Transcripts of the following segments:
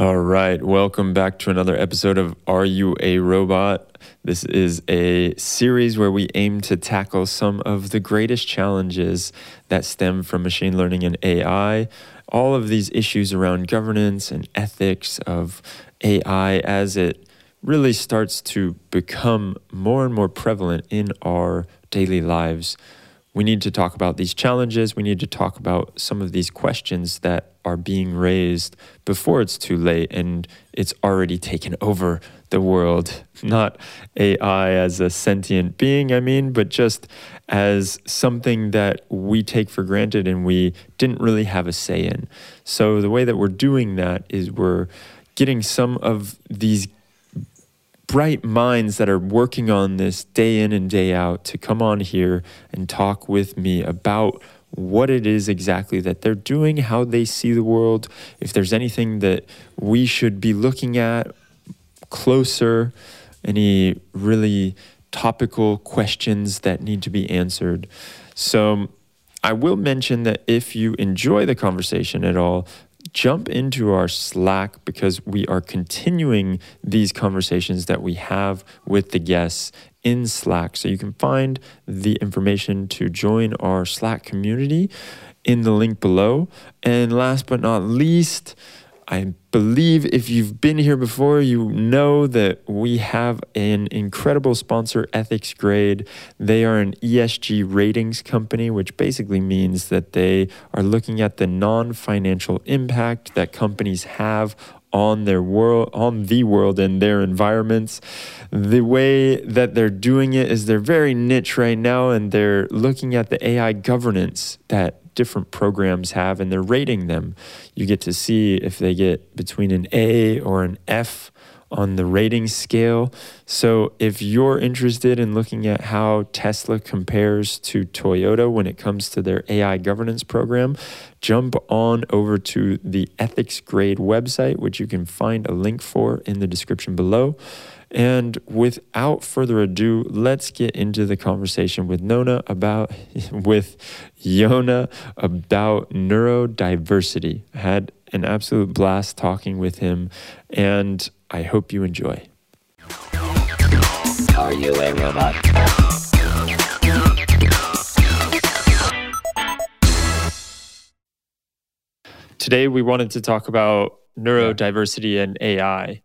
All right. Welcome back to another episode of Are You a Robot? This is a series where we aim to tackle some of the greatest challenges that stem from machine learning and AI. All of these issues around governance and ethics of AI as it really starts to become more and more prevalent in our daily lives we need to talk about these challenges. We need to talk about some of these questions that are being raised before it's too late and it's already taken over the world. Not AI as a sentient being, I mean, but just as something that we take for granted and we didn't really have a say in. So, the way that we're doing that is we're getting some of these bright minds that are working on this day in and day out to come on here and talk with me about what it is exactly that they're doing, how they see the world, if there's anything that we should be looking at closer, any really topical questions that need to be answered. So, I will mention that if you enjoy the conversation at all, jump into our Slack because we are continuing these conversations that we have with the guests in Slack. So you can find the information to join our Slack community in the link below. And last but not least, I believe if you've been here before, you know that we have an incredible sponsor, Ethics Grade. They are an ESG ratings company, which basically means that they are looking at the non financial impact that companies have on their world on the world and their environments the way that they're doing it is they're very niche right now and they're looking at the ai governance that different programs have and they're rating them. You get to see if they get between an A or an F on the rating scale. So if you're interested in looking at how Tesla compares to Toyota when it comes to their AI governance program, jump on over to the Ethics Grade website, which you can find a link for in the description below. And without further ado, let's get into the conversation with Nona about with Yona about neurodiversity. I had an absolute blast talking with him, and I hope you enjoy. Are you a robot? Today, we wanted to talk about neurodiversity and AI.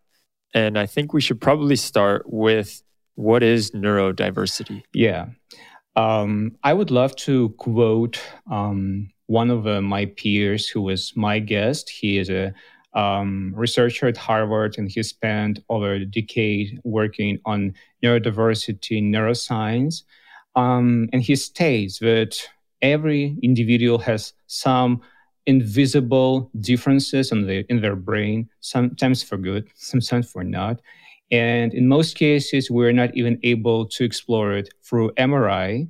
And I think we should probably start with what is neurodiversity? Yeah. Um, I would love to quote um, one of uh, my peers who was my guest. He is a um, researcher at Harvard and he spent over a decade working on neurodiversity, neuroscience. Um, and he states that every individual has some invisible differences in, the, in their brain, sometimes for good, sometimes for not. And in most cases, we're not even able to explore it through MRI,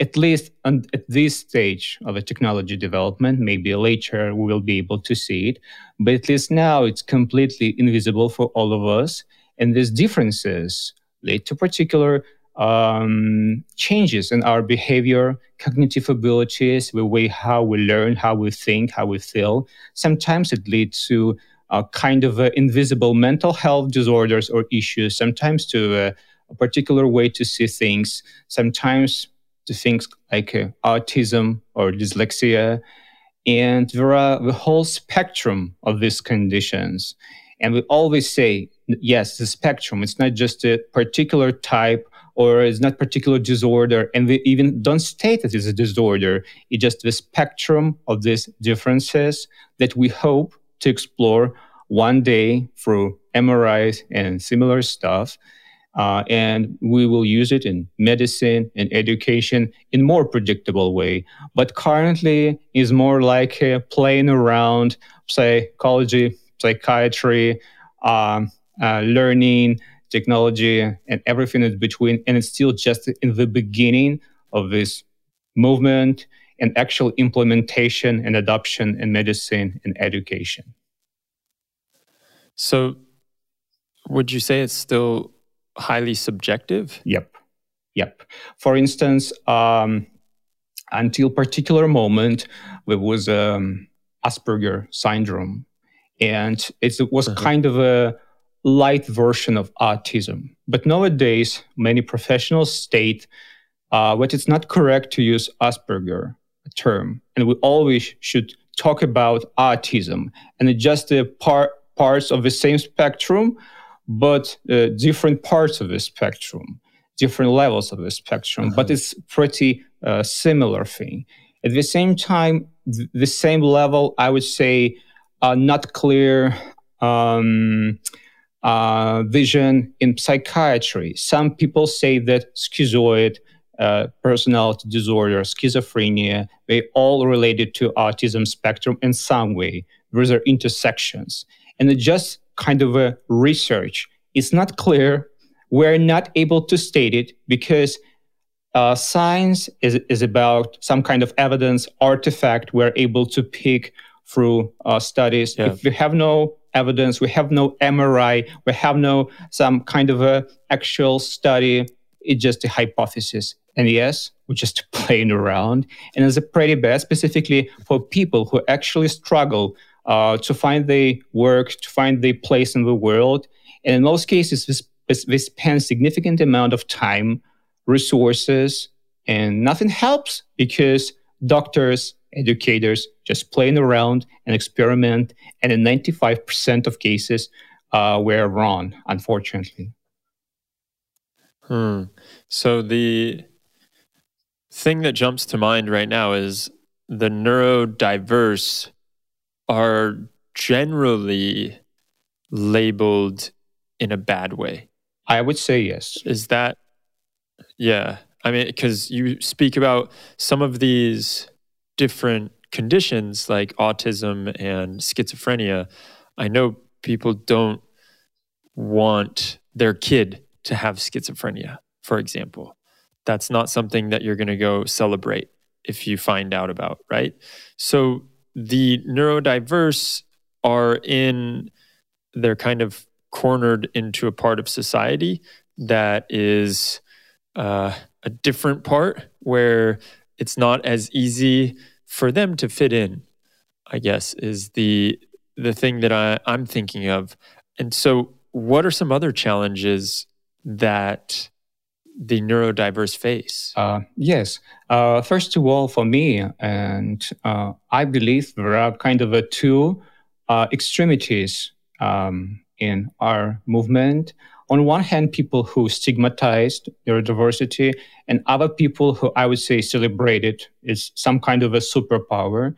at least on, at this stage of a technology development. Maybe later we will be able to see it. But at least now it's completely invisible for all of us. And these differences lead to particular um, changes in our behavior, cognitive abilities, the way how we learn, how we think, how we feel. Sometimes it leads to a kind of uh, invisible mental health disorders or issues, sometimes to uh, a particular way to see things, sometimes to things like uh, autism or dyslexia. And there are the whole spectrum of these conditions. And we always say, yes, the spectrum, it's not just a particular type or it's not particular disorder and we even don't state that it's a disorder. It's just the spectrum of these differences that we hope to explore one day through mris and similar stuff uh, and we will use it in medicine and education in more predictable way. But currently is more like uh, playing around psychology psychiatry um, uh, learning technology, and everything in between. And it's still just in the beginning of this movement and actual implementation and adoption in medicine and education. So, would you say it's still highly subjective? Yep. Yep. For instance, um, until particular moment, there was um, Asperger syndrome, and it was uh-huh. kind of a light version of autism. But nowadays, many professionals state uh, but it's not correct to use Asperger term, and we always should talk about autism and just the part parts of the same spectrum, but uh, different parts of the spectrum, different levels of the spectrum. Uh-huh. But it's pretty uh, similar thing. At the same time, th- the same level, I would say, uh, not clear um, uh, vision in psychiatry. Some people say that schizoid uh, personality disorder, schizophrenia, they all related to autism spectrum in some way. Those are intersections. And it's just kind of a research. It's not clear. We're not able to state it because uh, science is, is about some kind of evidence artifact we're able to pick through uh, studies. Yeah. If we have no evidence, we have no MRI, we have no some kind of a actual study, it's just a hypothesis. And yes, we're just playing around. And it's a pretty bad, specifically for people who actually struggle uh, to find their work, to find their place in the world. And in most cases, they spend significant amount of time, resources, and nothing helps because doctors, educators just playing around and experiment. And in 95% of cases, uh, we're wrong, unfortunately. Hmm. So the thing that jumps to mind right now is the neurodiverse are generally labeled in a bad way. I would say yes. Is that, yeah. I mean, because you speak about some of these different conditions like autism and schizophrenia. I know people don't want their kid to have schizophrenia, for example that's not something that you're going to go celebrate if you find out about, right? So the neurodiverse are in, they're kind of cornered into a part of society that is uh, a different part where it's not as easy for them to fit in. I guess is the the thing that I, I'm thinking of. And so, what are some other challenges that the neurodiverse face? Uh, yes. Uh, first of all, for me, and uh, I believe there are kind of two uh, extremities um, in our movement. On one hand, people who stigmatized neurodiversity, and other people who I would say celebrate it is some kind of a superpower.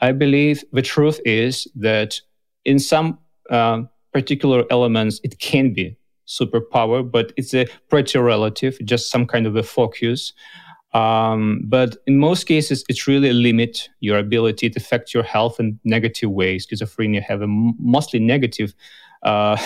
I believe the truth is that in some uh, particular elements, it can be superpower, but it's a pretty relative, just some kind of a focus. Um, but in most cases, it really limit your ability to affect your health in negative ways. Schizophrenia have a mostly negative uh,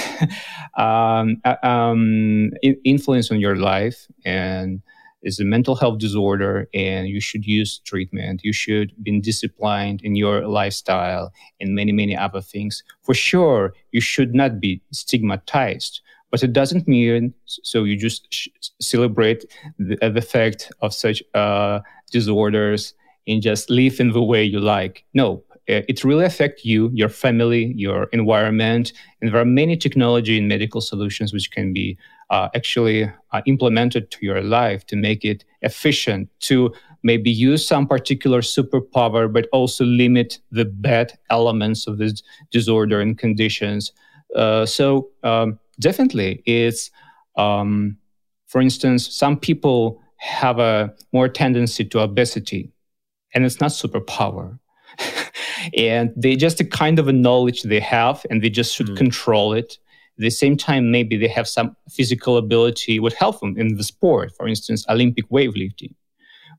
um, uh, um, influence on your life and is a mental health disorder and you should use treatment you should be disciplined in your lifestyle and many many other things for sure you should not be stigmatized but it doesn't mean so you just sh- celebrate the, the effect of such uh, disorders and just live in the way you like. No, it really affects you, your family, your environment, and there are many technology and medical solutions which can be uh, actually uh, implemented to your life to make it efficient to maybe use some particular superpower, but also limit the bad elements of this disorder and conditions. Uh, so um, definitely it's um, for instance some people have a more tendency to obesity and it's not superpower and they just a kind of a knowledge they have and they just should mm. control it at the same time maybe they have some physical ability would help them in the sport for instance olympic weightlifting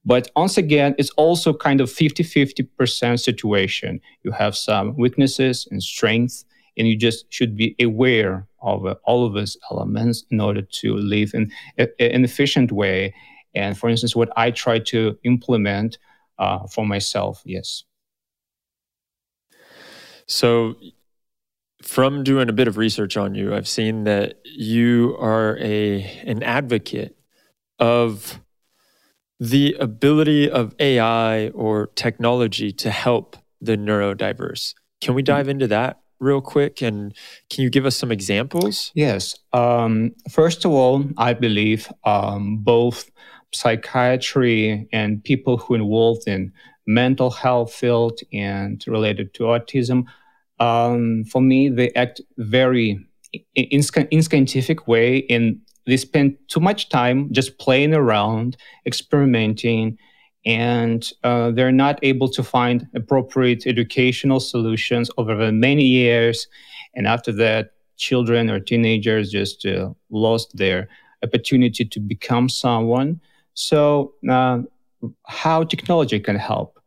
but once again it's also kind of 50-50% situation you have some weaknesses and strengths and you just should be aware of uh, all of those elements in order to live in an efficient way. And for instance, what I try to implement uh, for myself, yes. So, from doing a bit of research on you, I've seen that you are a an advocate of the ability of AI or technology to help the neurodiverse. Can we dive into that real quick? And can you give us some examples? Yes. Um, first of all, I believe um, both psychiatry and people who involved in mental health field and related to autism, um, for me, they act very in, scientific way and they spend too much time just playing around, experimenting, and uh, they're not able to find appropriate educational solutions over many years. And after that, children or teenagers just uh, lost their opportunity to become someone. So, uh, how technology can help?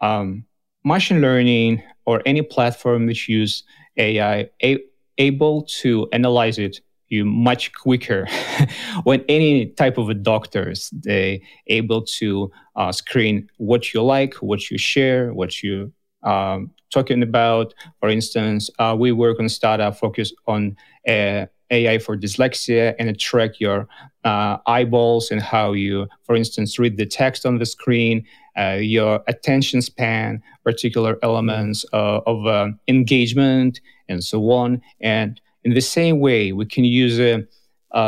Um, machine learning or any platform which use AI a- able to analyze it you much quicker. When any type of a doctors they able to uh, screen what you like what you share what you um, talking about. For instance uh, we work on startup focus on uh, ai for dyslexia and track your uh, eyeballs and how you for instance read the text on the screen uh, your attention span particular elements uh, of uh, engagement and so on and in the same way, we can use a,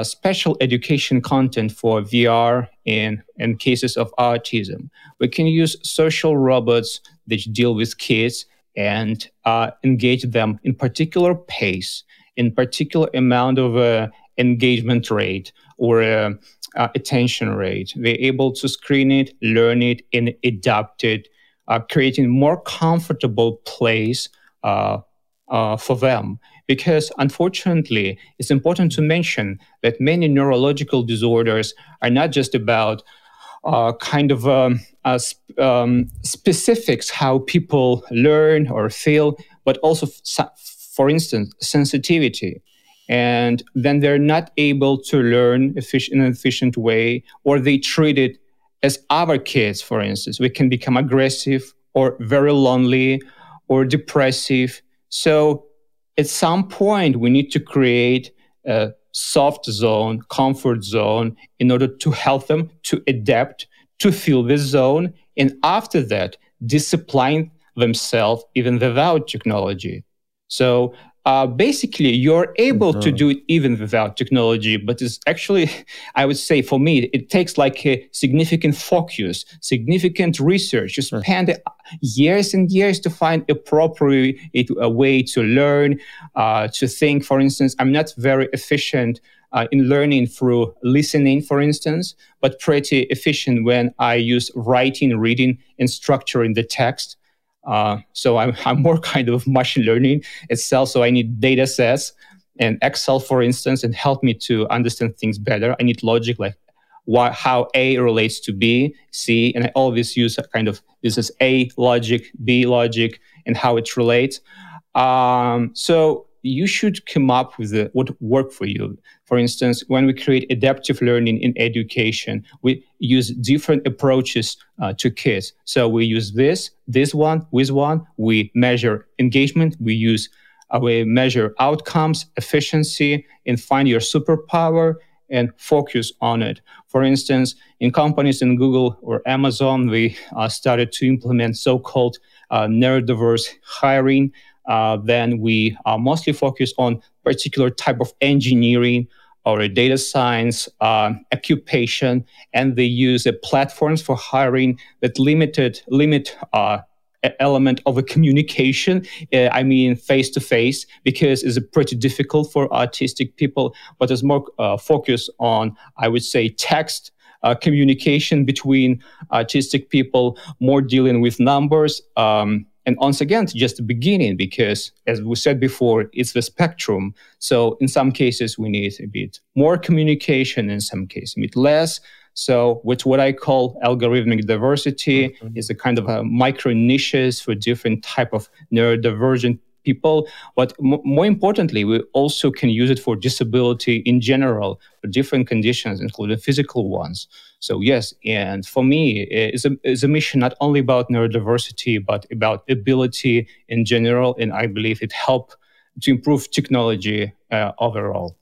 special education content for VR in, in cases of autism. We can use social robots that deal with kids and uh, engage them in particular pace, in particular amount of uh, engagement rate or uh, attention rate. We're able to screen it, learn it, and adapt it, uh, creating more comfortable place uh, uh, for them. Because unfortunately, it's important to mention that many neurological disorders are not just about uh, kind of um, uh, um, specifics how people learn or feel, but also, for instance, sensitivity. And then they're not able to learn in an efficient way, or they treat it as other kids, for instance. We can become aggressive or very lonely or depressive. So at some point we need to create a soft zone, comfort zone in order to help them to adapt, to feel this zone. And after that, discipline themselves even without technology. So uh, basically you're able mm-hmm. to do it even without technology but it's actually i would say for me it takes like a significant focus significant research you spend years and years to find appropriate a way to learn uh, to think for instance i'm not very efficient uh, in learning through listening, for instance, but pretty efficient when I use writing, reading, and structuring the text. Uh, so I'm, I'm more kind of machine learning itself. So I need data sets and Excel, for instance, and help me to understand things better. I need logic, like why, how A relates to B, C, and I always use a kind of this is A logic, B logic, and how it relates. Um, so you should come up with what work for you. For instance, when we create adaptive learning in education, we use different approaches uh, to kids. So we use this, this one, with one. We measure engagement. We use uh, we measure outcomes, efficiency, and find your superpower and focus on it. For instance, in companies in Google or Amazon, we uh, started to implement so-called uh, neurodiverse hiring uh, then we are mostly focused on particular type of engineering or data science uh, occupation, and they use uh, platforms for hiring that limited limit uh, element of a communication. Uh, I mean, face to face, because it's pretty difficult for autistic people, but it's more uh, focused on, I would say, text uh, communication between autistic people, more dealing with numbers. Um, and once again, it's just the beginning because, as we said before, it's the spectrum. So in some cases, we need a bit more communication, in some cases, a bit less. So with what I call algorithmic diversity mm-hmm. is a kind of a micro niches for different type of neurodivergent people. But m- more importantly, we also can use it for disability in general, for different conditions, including physical ones. So yes, and for me, it's a, it's a mission not only about neurodiversity, but about ability in general. And I believe it helped to improve technology uh, overall.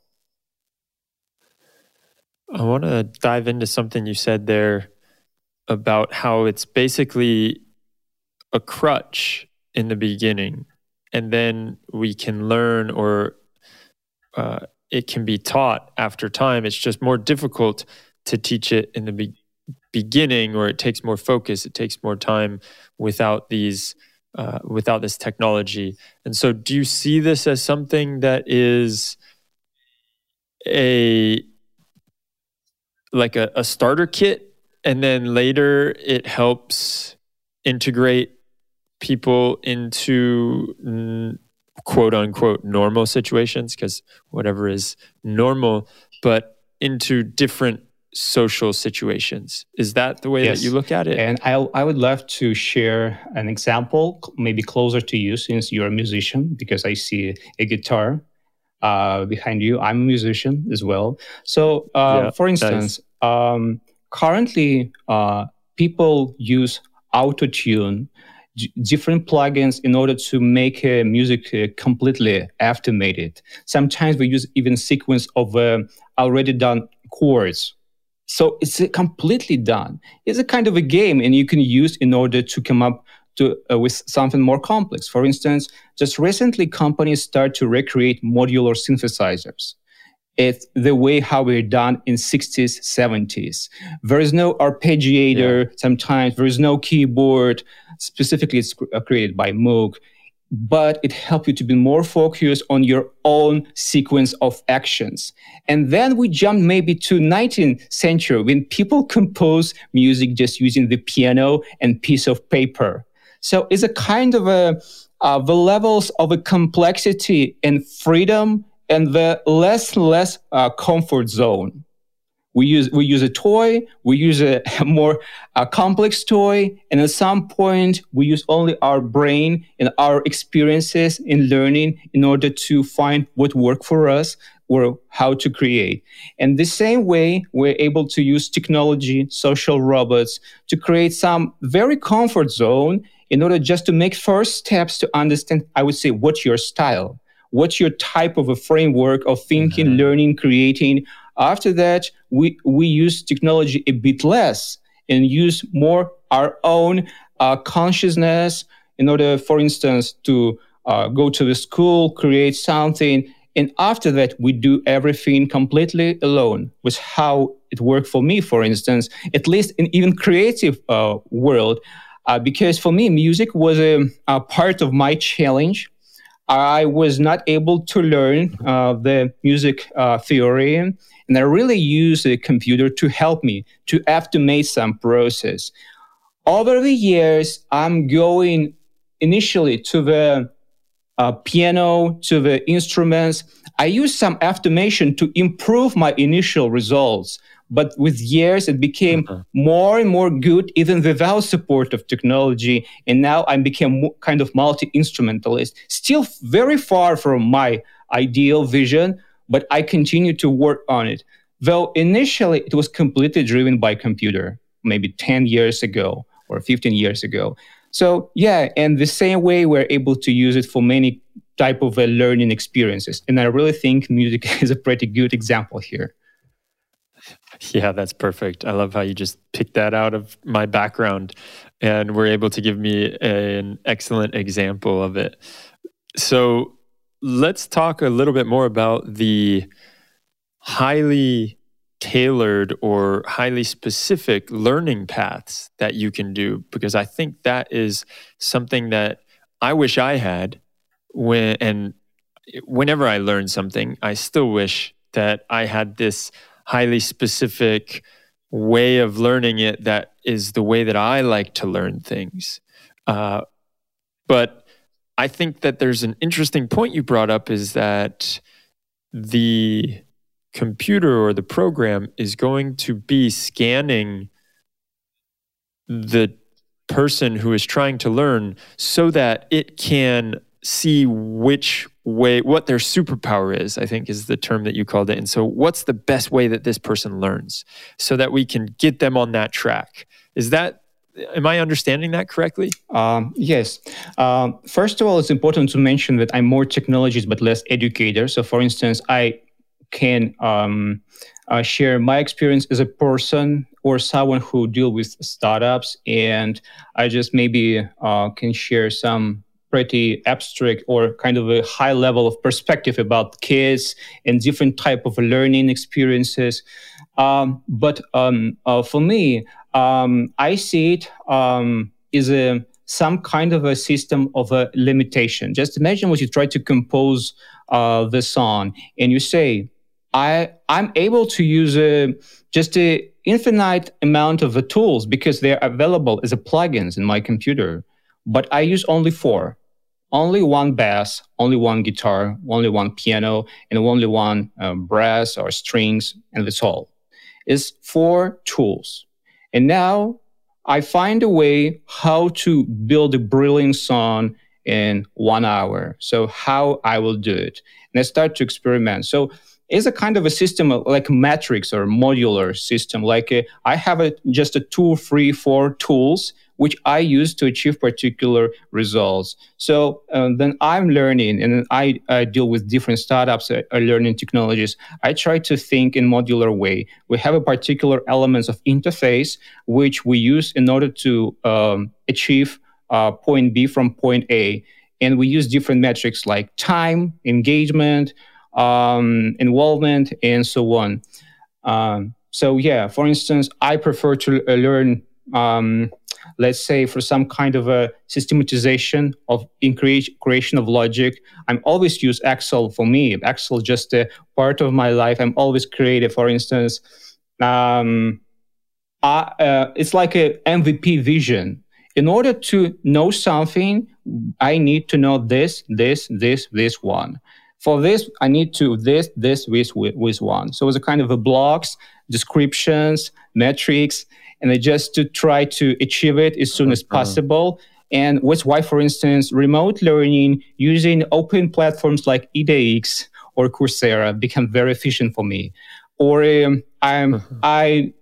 I want to dive into something you said there about how it's basically a crutch in the beginning and then we can learn or uh, it can be taught after time. It's just more difficult to teach it in the be- beginning, or it takes more focus. It takes more time without these. Uh, without this technology. And so, do you see this as something that is a like a, a starter kit, and then later it helps integrate people into quote unquote normal situations because whatever is normal, but into different social situations. Is that the way yes. that you look at it? And I, I would love to share an example, maybe closer to you since you're a musician, because I see a guitar uh, behind you. I'm a musician as well. So, uh, yeah, for instance, nice. um, currently uh, people use autotune different plugins in order to make uh, music uh, completely automated. Sometimes we use even sequence of uh, already done chords. So it's completely done. It's a kind of a game, and you can use in order to come up to, uh, with something more complex. For instance, just recently, companies start to recreate modular synthesizers it's the way how we're done in 60s 70s there is no arpeggiator yeah. sometimes there is no keyboard specifically it's uh, created by moog but it helps you to be more focused on your own sequence of actions and then we jump maybe to 19th century when people compose music just using the piano and piece of paper so it's a kind of a uh, the levels of a complexity and freedom and the less less uh, comfort zone. We use we use a toy, we use a more a complex toy, and at some point we use only our brain and our experiences in learning in order to find what work for us or how to create. And the same way, we're able to use technology, social robots, to create some very comfort zone in order just to make first steps to understand, I would say, what's your style what's your type of a framework of thinking, mm-hmm. learning, creating. After that, we, we use technology a bit less and use more our own uh, consciousness in order, for instance, to uh, go to the school, create something. And after that, we do everything completely alone, with how it worked for me, for instance, at least in even creative uh, world. Uh, because for me, music was a, a part of my challenge I was not able to learn uh, the music uh, theory, and I really used the computer to help me to automate some process. Over the years, I'm going initially to the uh, piano, to the instruments. I use some automation to improve my initial results. But with years, it became uh-huh. more and more good, even without support of technology. And now I became kind of multi instrumentalist, still very far from my ideal vision, but I continue to work on it. Though initially it was completely driven by computer, maybe 10 years ago or 15 years ago. So yeah, and the same way we're able to use it for many type of uh, learning experiences. And I really think music is a pretty good example here. Yeah, that's perfect. I love how you just picked that out of my background and were able to give me an excellent example of it. So let's talk a little bit more about the highly tailored or highly specific learning paths that you can do because I think that is something that I wish I had when and whenever I learn something I still wish that I had this highly specific way of learning it that is the way that I like to learn things. Uh, but I think that there's an interesting point you brought up is that the computer or the program is going to be scanning the person who is trying to learn so that it can see which way what their superpower is i think is the term that you called it. And so what's the best way that this person learns so that we can get them on that track? Is that am i understanding that correctly? Um, yes. Um, first of all it's important to mention that i'm more technologist but less educator. So for instance i can um, uh, share my experience as a person or someone who deal with startups. And i just maybe uh, can share some pretty abstract or kind of a high level of perspective about kids and different type of learning experiences. Um, but um, uh, for me, um, I see it um, is a some kind of a system of a limitation. Just imagine what you try to compose uh, the song, and you say, "I I'm able to use a just a infinite amount of the tools because they're available as a plugins in my computer, but I use only four." Only one bass, only one guitar, only one piano, and only one um, brass or strings, and that's all. It's four tools. And now I find a way how to build a brilliant song in one hour. So how I will do it. And I start to experiment. So it's a kind of a system like matrix or modular system. Like a, I have a, just a two, three, four tools which I use to achieve particular results. So uh, then I'm learning and I, deal with different startups uh, learning technologies. I try to think in modular way. We have a particular elements of interface which we use in order to um, achieve uh, point B from point A. And we use different metrics like time, engagement, um, involvement, and so on. Um, so yeah, for instance, I prefer to uh, learn um, let's say for some kind of a systematization of creation of logic. I'm always use excel for me. Excel is just a part of my life. I'm always creative. For instance um, I, uh, it's like a mvp vision. In order to know something i need to know this this this this one. For this i need to this this this with one. So it's a kind of a blocks descriptions metrics and I just to try to achieve it as soon as uh-huh. possible. And that's why, for instance, remote learning using open platforms like edX or Coursera become very efficient for me. Or um, I'm, uh-huh. I,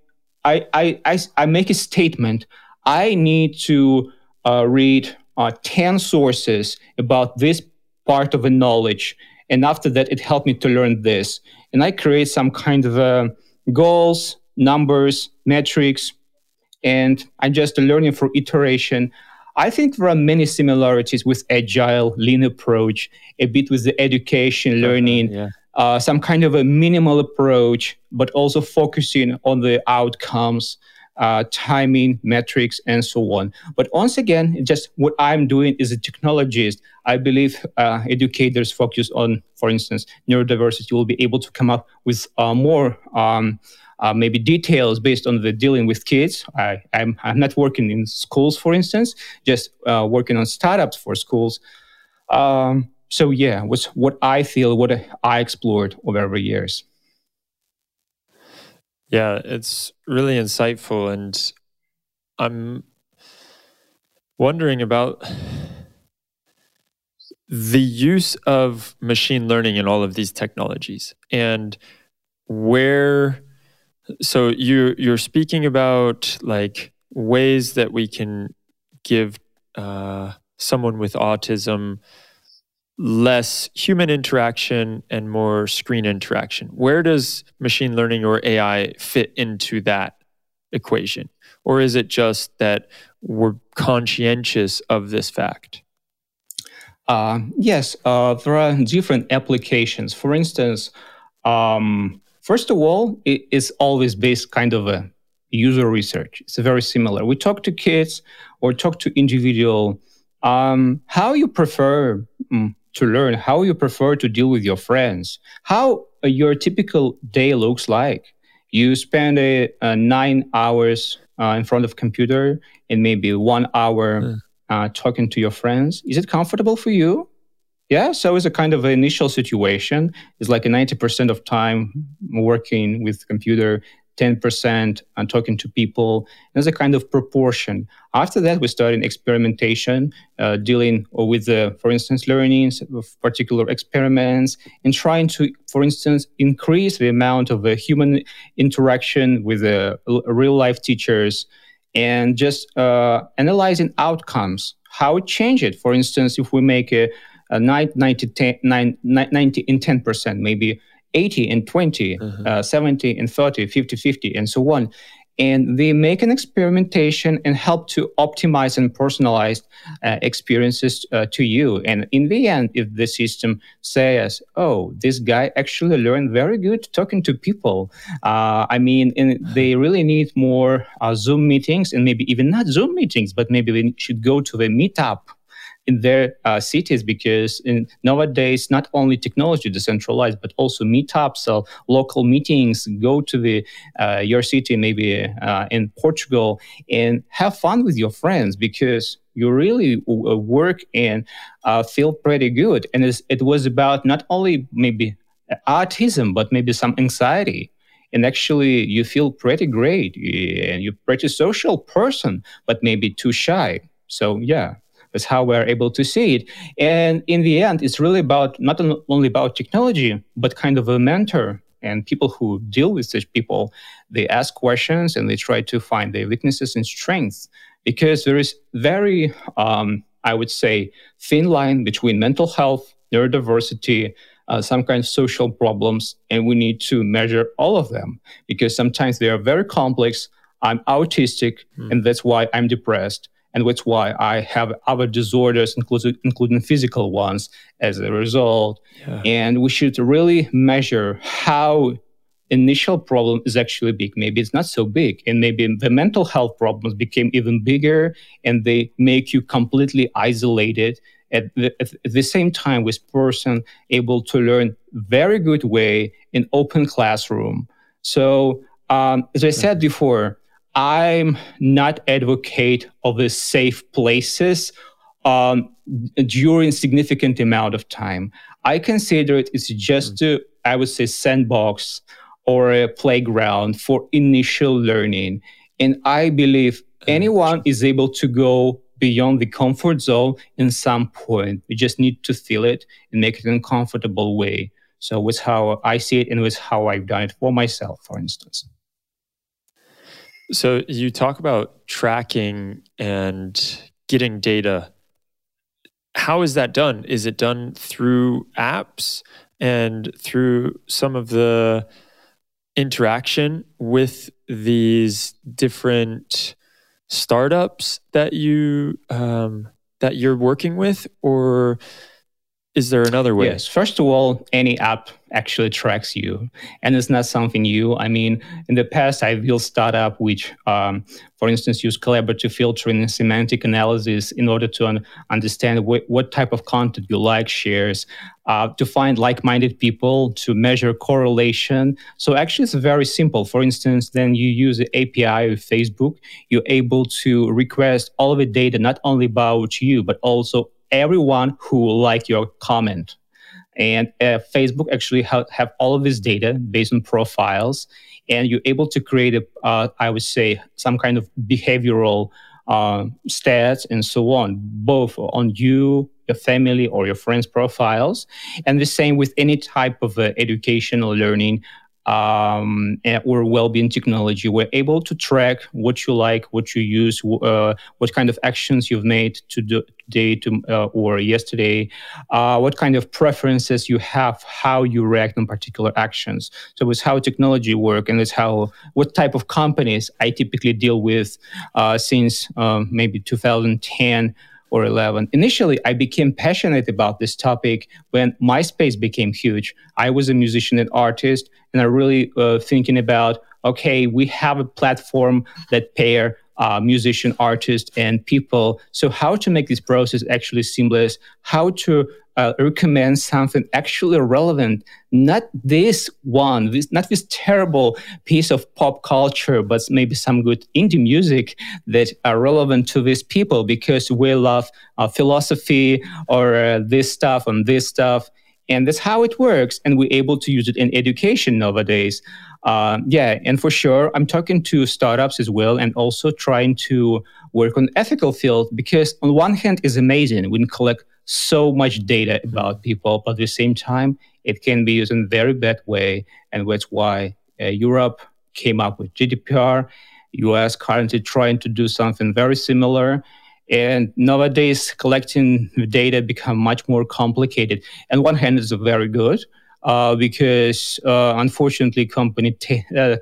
I, I, I, I make a statement. I need to uh, read uh, 10 sources about this part of the knowledge. And after that, it helped me to learn this. And I create some kind of uh, goals, numbers, metrics, and I'm just learning through iteration. I think there are many similarities with agile, lean approach, a bit with the education, learning, yeah. uh, some kind of a minimal approach, but also focusing on the outcomes, uh, timing, metrics, and so on. But once again, just what I'm doing is a technologist. I believe uh, educators focus on, for instance, neurodiversity will be able to come up with uh, more. Um, uh, maybe details based on the dealing with kids. I, I'm, I'm not working in schools, for instance, just uh, working on startups for schools. Um, so yeah, was what I feel, what I explored over the years. Yeah, it's really insightful, and I'm wondering about the use of machine learning in all of these technologies and where so you you're speaking about like ways that we can give uh, someone with autism less human interaction and more screen interaction. Where does machine learning or AI fit into that equation? Or is it just that we're conscientious of this fact? Uh, yes, uh, there are different applications. For instance, um, First of all, it is always based kind of a user research. It's very similar. We talk to kids or talk to individual. Um, how you prefer um, to learn? How you prefer to deal with your friends? How uh, your typical day looks like? You spend a, a nine hours uh, in front of computer and maybe one hour mm. uh, talking to your friends. Is it comfortable for you? Yeah, so it's a kind of initial situation. It's like a 90% of time working with computer, 10% and talking to people. There's a kind of proportion. After that, we started experimentation, uh, dealing with, the, for instance, learnings of particular experiments and trying to, for instance, increase the amount of uh, human interaction with uh, real life teachers and just uh, analyzing outcomes, how it changed it. For instance, if we make a uh, 90, 10, 90 in 10%, maybe 80 and 20, uh-huh. uh, 70 and 30, 50, 50, and so on. and they make an experimentation and help to optimize and personalize uh, experiences uh, to you and in the end if the system says oh this guy actually learned very good talking to people uh, i mean they really need more uh, zoom meetings and maybe even not zoom meetings but maybe they should go to the meetup in their uh, cities because in, nowadays not only technology decentralized but also meetups. Local meetings go to the uh, your city maybe uh, in portugal and have fun with your friends because you really w- work and uh, feel pretty good. And it was about not only maybe autism but maybe some anxiety. And actually you feel pretty great. And you're pretty social person but maybe too shy. So yeah that's how we're able to see it. And in the end, it's really about not only about technology, but kind of a mentor and people who deal with such people. They ask questions and they try to find their weaknesses and strengths because there is very, um, I would say, thin line between mental health, neurodiversity, uh, some kind of social problems, and we need to measure all of them because sometimes they are very complex. I'm autistic, mm. and that's why I'm depressed and that's why I have other disorders, including, including physical ones, as a result. Yeah. And we should really measure how initial problem is actually big. Maybe it's not so big, and maybe the mental health problems became even bigger, and they make you completely isolated. At the, at the same time, with person able to learn very good way in open classroom. So, um, as I said before, I'm not advocate of the safe places um, during significant amount of time. I consider it it's just mm. a, I would say sandbox or a playground for initial learning. And I believe anyone is able to go beyond the comfort zone in some point. We just need to feel it and make it in a comfortable way. So with how I see it and with how I've done it for myself, for instance. So you talk about tracking and getting data. How is that done? Is it done through apps and through some of the interaction with these different startups that you um, that you're working with, or is there another way? Yes. First of all, any app actually tracks you, and it's not something new. I mean, in the past, I built startup which, um, for instance, use collaborative filtering and semantic analysis in order to un- understand wh- what type of content you like, shares, uh, to find like-minded people, to measure correlation. So actually, it's very simple. For instance, then you use the API of Facebook, you're able to request all of the data not only about you but also everyone who like your comment. And uh, Facebook actually ha- have all of this data based on profiles, and you're able to create a, uh, I would say, some kind of behavioral uh, stats and so on, both on you, your family, or your friends' profiles. And the same with any type of uh, educational learning um, or well-being technology. We're able to track what you like, what you use, uh, what kind of actions you've made today to, uh, or yesterday, uh, what kind of preferences you have, how you react on particular actions. So it's how technology work, and it's how what type of companies I typically deal with uh, since um, maybe 2010 or 11. Initially, I became passionate about this topic when MySpace became huge. I was a musician and artist, and I really uh, thinking about okay, we have a platform that pair uh, musician, artist, and people. So how to make this process actually seamless? How to uh, recommend something actually relevant, not this one, this, not this terrible piece of pop culture, but maybe some good indie music that are relevant to these people because we love uh, philosophy or uh, this stuff and this stuff. And that's how it works. And we're able to use it in education nowadays. Uh, yeah, and for sure, I'm talking to startups as well and also trying to work on ethical field because on one hand, it's amazing. We can collect so much data about people, but at the same time, it can be used in a very bad way. And that's why uh, Europe came up with GDPR. US currently trying to do something very similar. And nowadays, collecting data become much more complicated. And one hand is very good uh, because uh, unfortunately, company t- uh,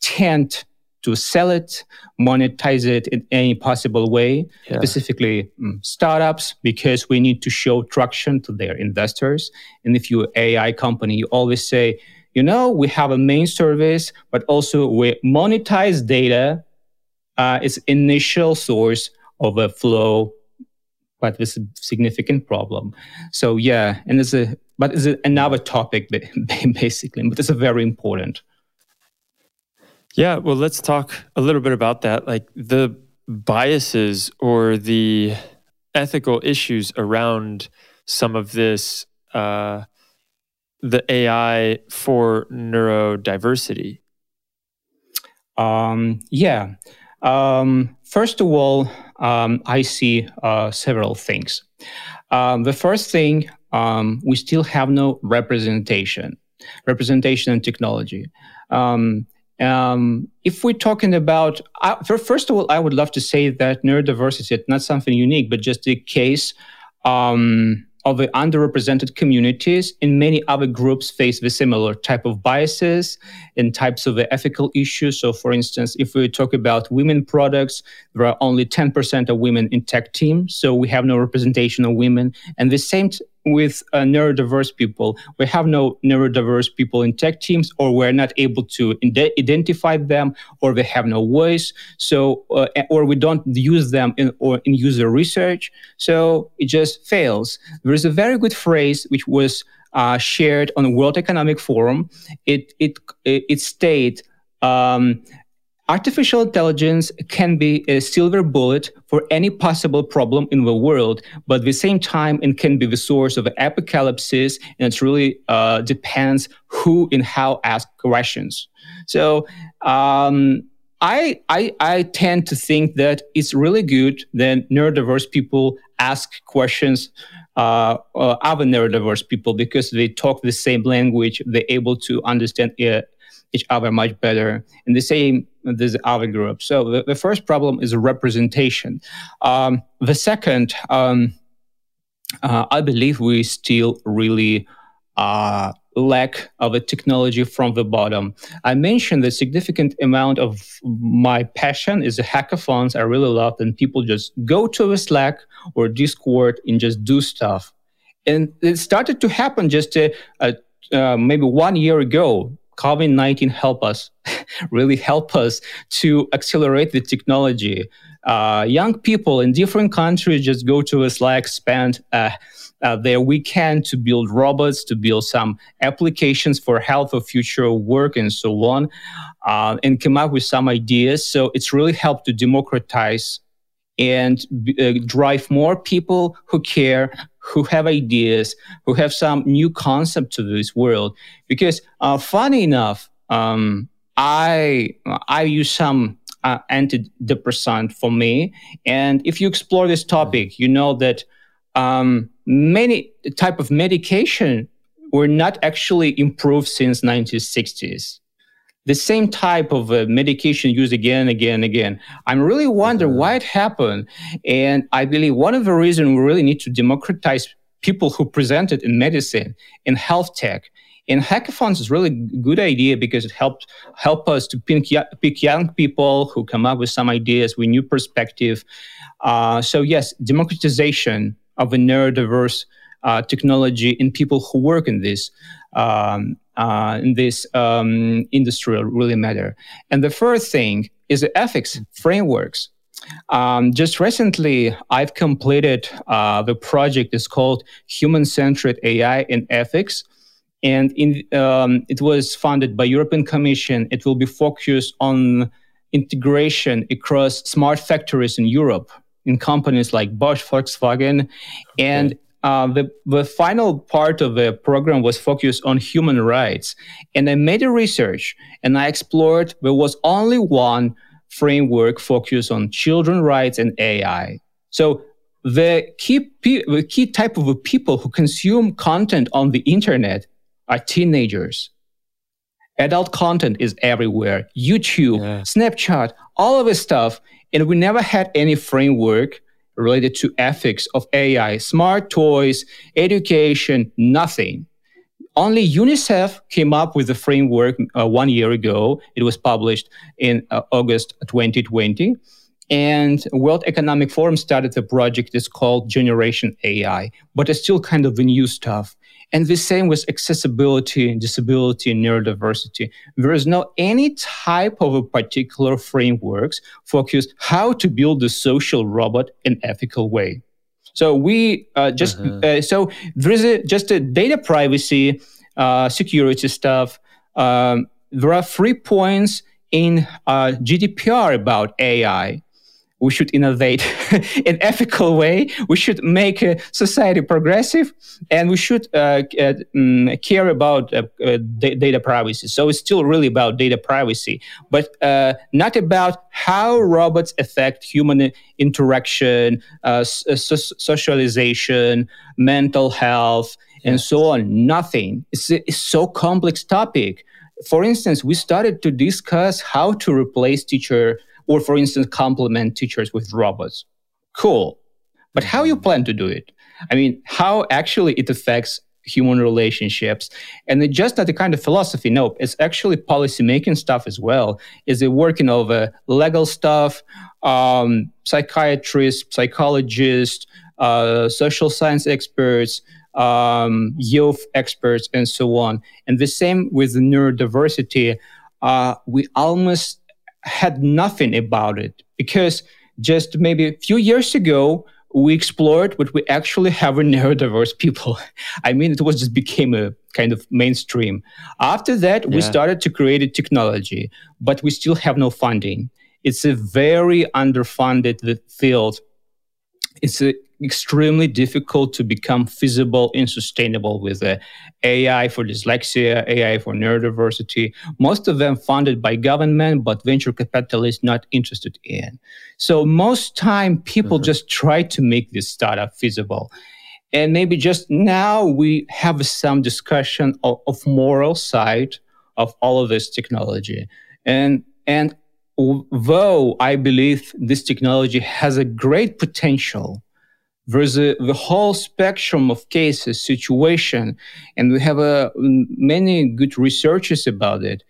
tend to sell it, monetize it in any possible way, yeah. specifically um, startups, because we need to show traction to their investors. And if you're an AI company, you always say, you know, we have a main service, but also we monetize data uh, is initial source of a flow, but with a significant problem. So yeah, and it's a but it's another topic basically, but it's a very important. Yeah, well, let's talk a little bit about that, like the biases or the ethical issues around some of this, uh, the AI for neurodiversity. Um, yeah. Um, first of all, um, I see uh, several things. Um, the first thing, um, we still have no representation, representation and technology. Um, um, if we're talking about, uh, first of all, I would love to say that neurodiversity is not something unique, but just a case um, of the underrepresented communities and many other groups face the similar type of biases and types of ethical issues. So, for instance, if we talk about women products, there are only 10% of women in tech teams. So we have no representation of women. And the same with uh, neurodiverse people. We have no neurodiverse people in tech teams, or we're not able to identify them, or they have no voice. So, uh, or we don't use them in or in user research. So it just fails. There is a very good phrase which was uh, shared on the World Economic Forum. It it it states. Um, Artificial intelligence can be a silver bullet for any possible problem in the world, but at the same time, it can be the source of apocalypses, and it really uh, depends who and how ask questions. So, um, I, I, I tend to think that it's really good that neurodiverse people ask questions uh, uh, other neurodiverse people because they talk the same language, they're able to understand uh, each other much better. And the same this other group. So the, the first problem is representation. Um, the second, um, uh, I believe we still really uh, lack of a technology from the bottom. I mentioned the significant amount of my passion is the hackathons. I really love and people just go to a Slack or Discord and just do stuff. And it started to happen just uh, maybe one year ago. COVID 19 help us, really help us to accelerate the technology. Uh, young people in different countries just go to Slack, spend uh, uh, their weekend to build robots, to build some applications for health or future work and so on, uh, and come up with some ideas. So it's really helped to democratize and uh, drive more people who care, who have ideas, who have some new concept to this world. Because uh, funny enough, um, I I use some uh, antidepressant for me, and if you explore this topic, you know that um, many type of medication were not actually improved since 1960s the same type of uh, medication used again and again and again. I'm really wonder why it happened. And I believe one of the reasons we really need to democratize people who present it in medicine, in health tech. And hackathons is really a good idea because it helps help us to pick, pick young people who come up with some ideas with new perspective. Uh, so yes, democratization of a neurodiverse uh, technology in people who work in this um, uh, in this um, industry really matter. And the first thing is the ethics frameworks. Um, just recently, I've completed uh, the project. is called Human Centered AI and Ethics, and in, um, it was funded by European Commission. It will be focused on integration across smart factories in Europe in companies like Bosch, Volkswagen, okay. Uh, the, the final part of the program was focused on human rights. And I made a research and I explored there was only one framework focused on children rights and AI. So the key, pe- the key type of people who consume content on the internet are teenagers. Adult content is everywhere. YouTube, yeah. Snapchat, all of this stuff. And we never had any framework related to ethics of AI, smart toys, education, nothing. only UNICEF came up with the framework uh, one year ago. It was published in uh, August 2020. And World Economic Forum started the project. It's called Generation AI, but it's still kind of the new stuff. And the same with accessibility, disability, and neurodiversity. There is no any type of a particular frameworks focused how to build a social robot in ethical way. So we uh, just uh-huh. uh, so there is a, just a data privacy, uh, security stuff. Um, there are three points in uh, GDPR about AI we should innovate in ethical way. We should make uh, society progressive, and we should uh, uh, mm, care about uh, uh, data privacy. So it's still really about data privacy, but uh, not about how robots affect human interaction, so- socialization, mental health, and so on. Nothing. It's a, it's so complex topic. For instance, we started to discuss how to replace teacher or for instance complement teachers with robots. Cool. But how you plan to do it? I mean how actually it affects human relationships? And just not the kind of philosophy no it's actually policy making stuff as well. Is it working over legal stuff um, psychiatrists psychologists uh, social science experts um, youth experts and so on. And the same with neurodiversity. Uh, we almost had nothing about it because just maybe a few years ago, we explored what we actually have in neurodiverse people. I mean, it was just became a kind of mainstream. After that, yeah. we started to create a technology, but we still have no funding. It's a very underfunded field. It's a extremely difficult to become feasible and sustainable with uh, AI for dyslexia, AI for neurodiversity. Most of them funded by government, but venture capitalists not interested in. So most time people mm-hmm. just try to make this startup feasible. And maybe just now we have some discussion of, of moral side of all of this technology. And and though I believe this technology has a great potential there's a, the whole spectrum of cases, situation, and we have uh, many good researches about it.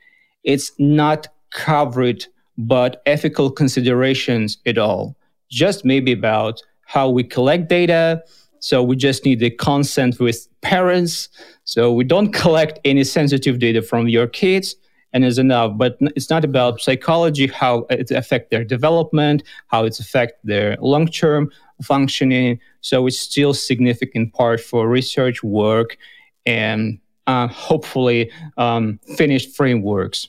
It's not covered, but ethical considerations at all. Just maybe about how we collect data. So we just need the consent with parents. So we don't collect any sensitive data from your kids and is enough. But it's not about psychology, how it affect their development, how it affect their long term functioning. So it's still significant part for research work and uh, hopefully um, finished frameworks.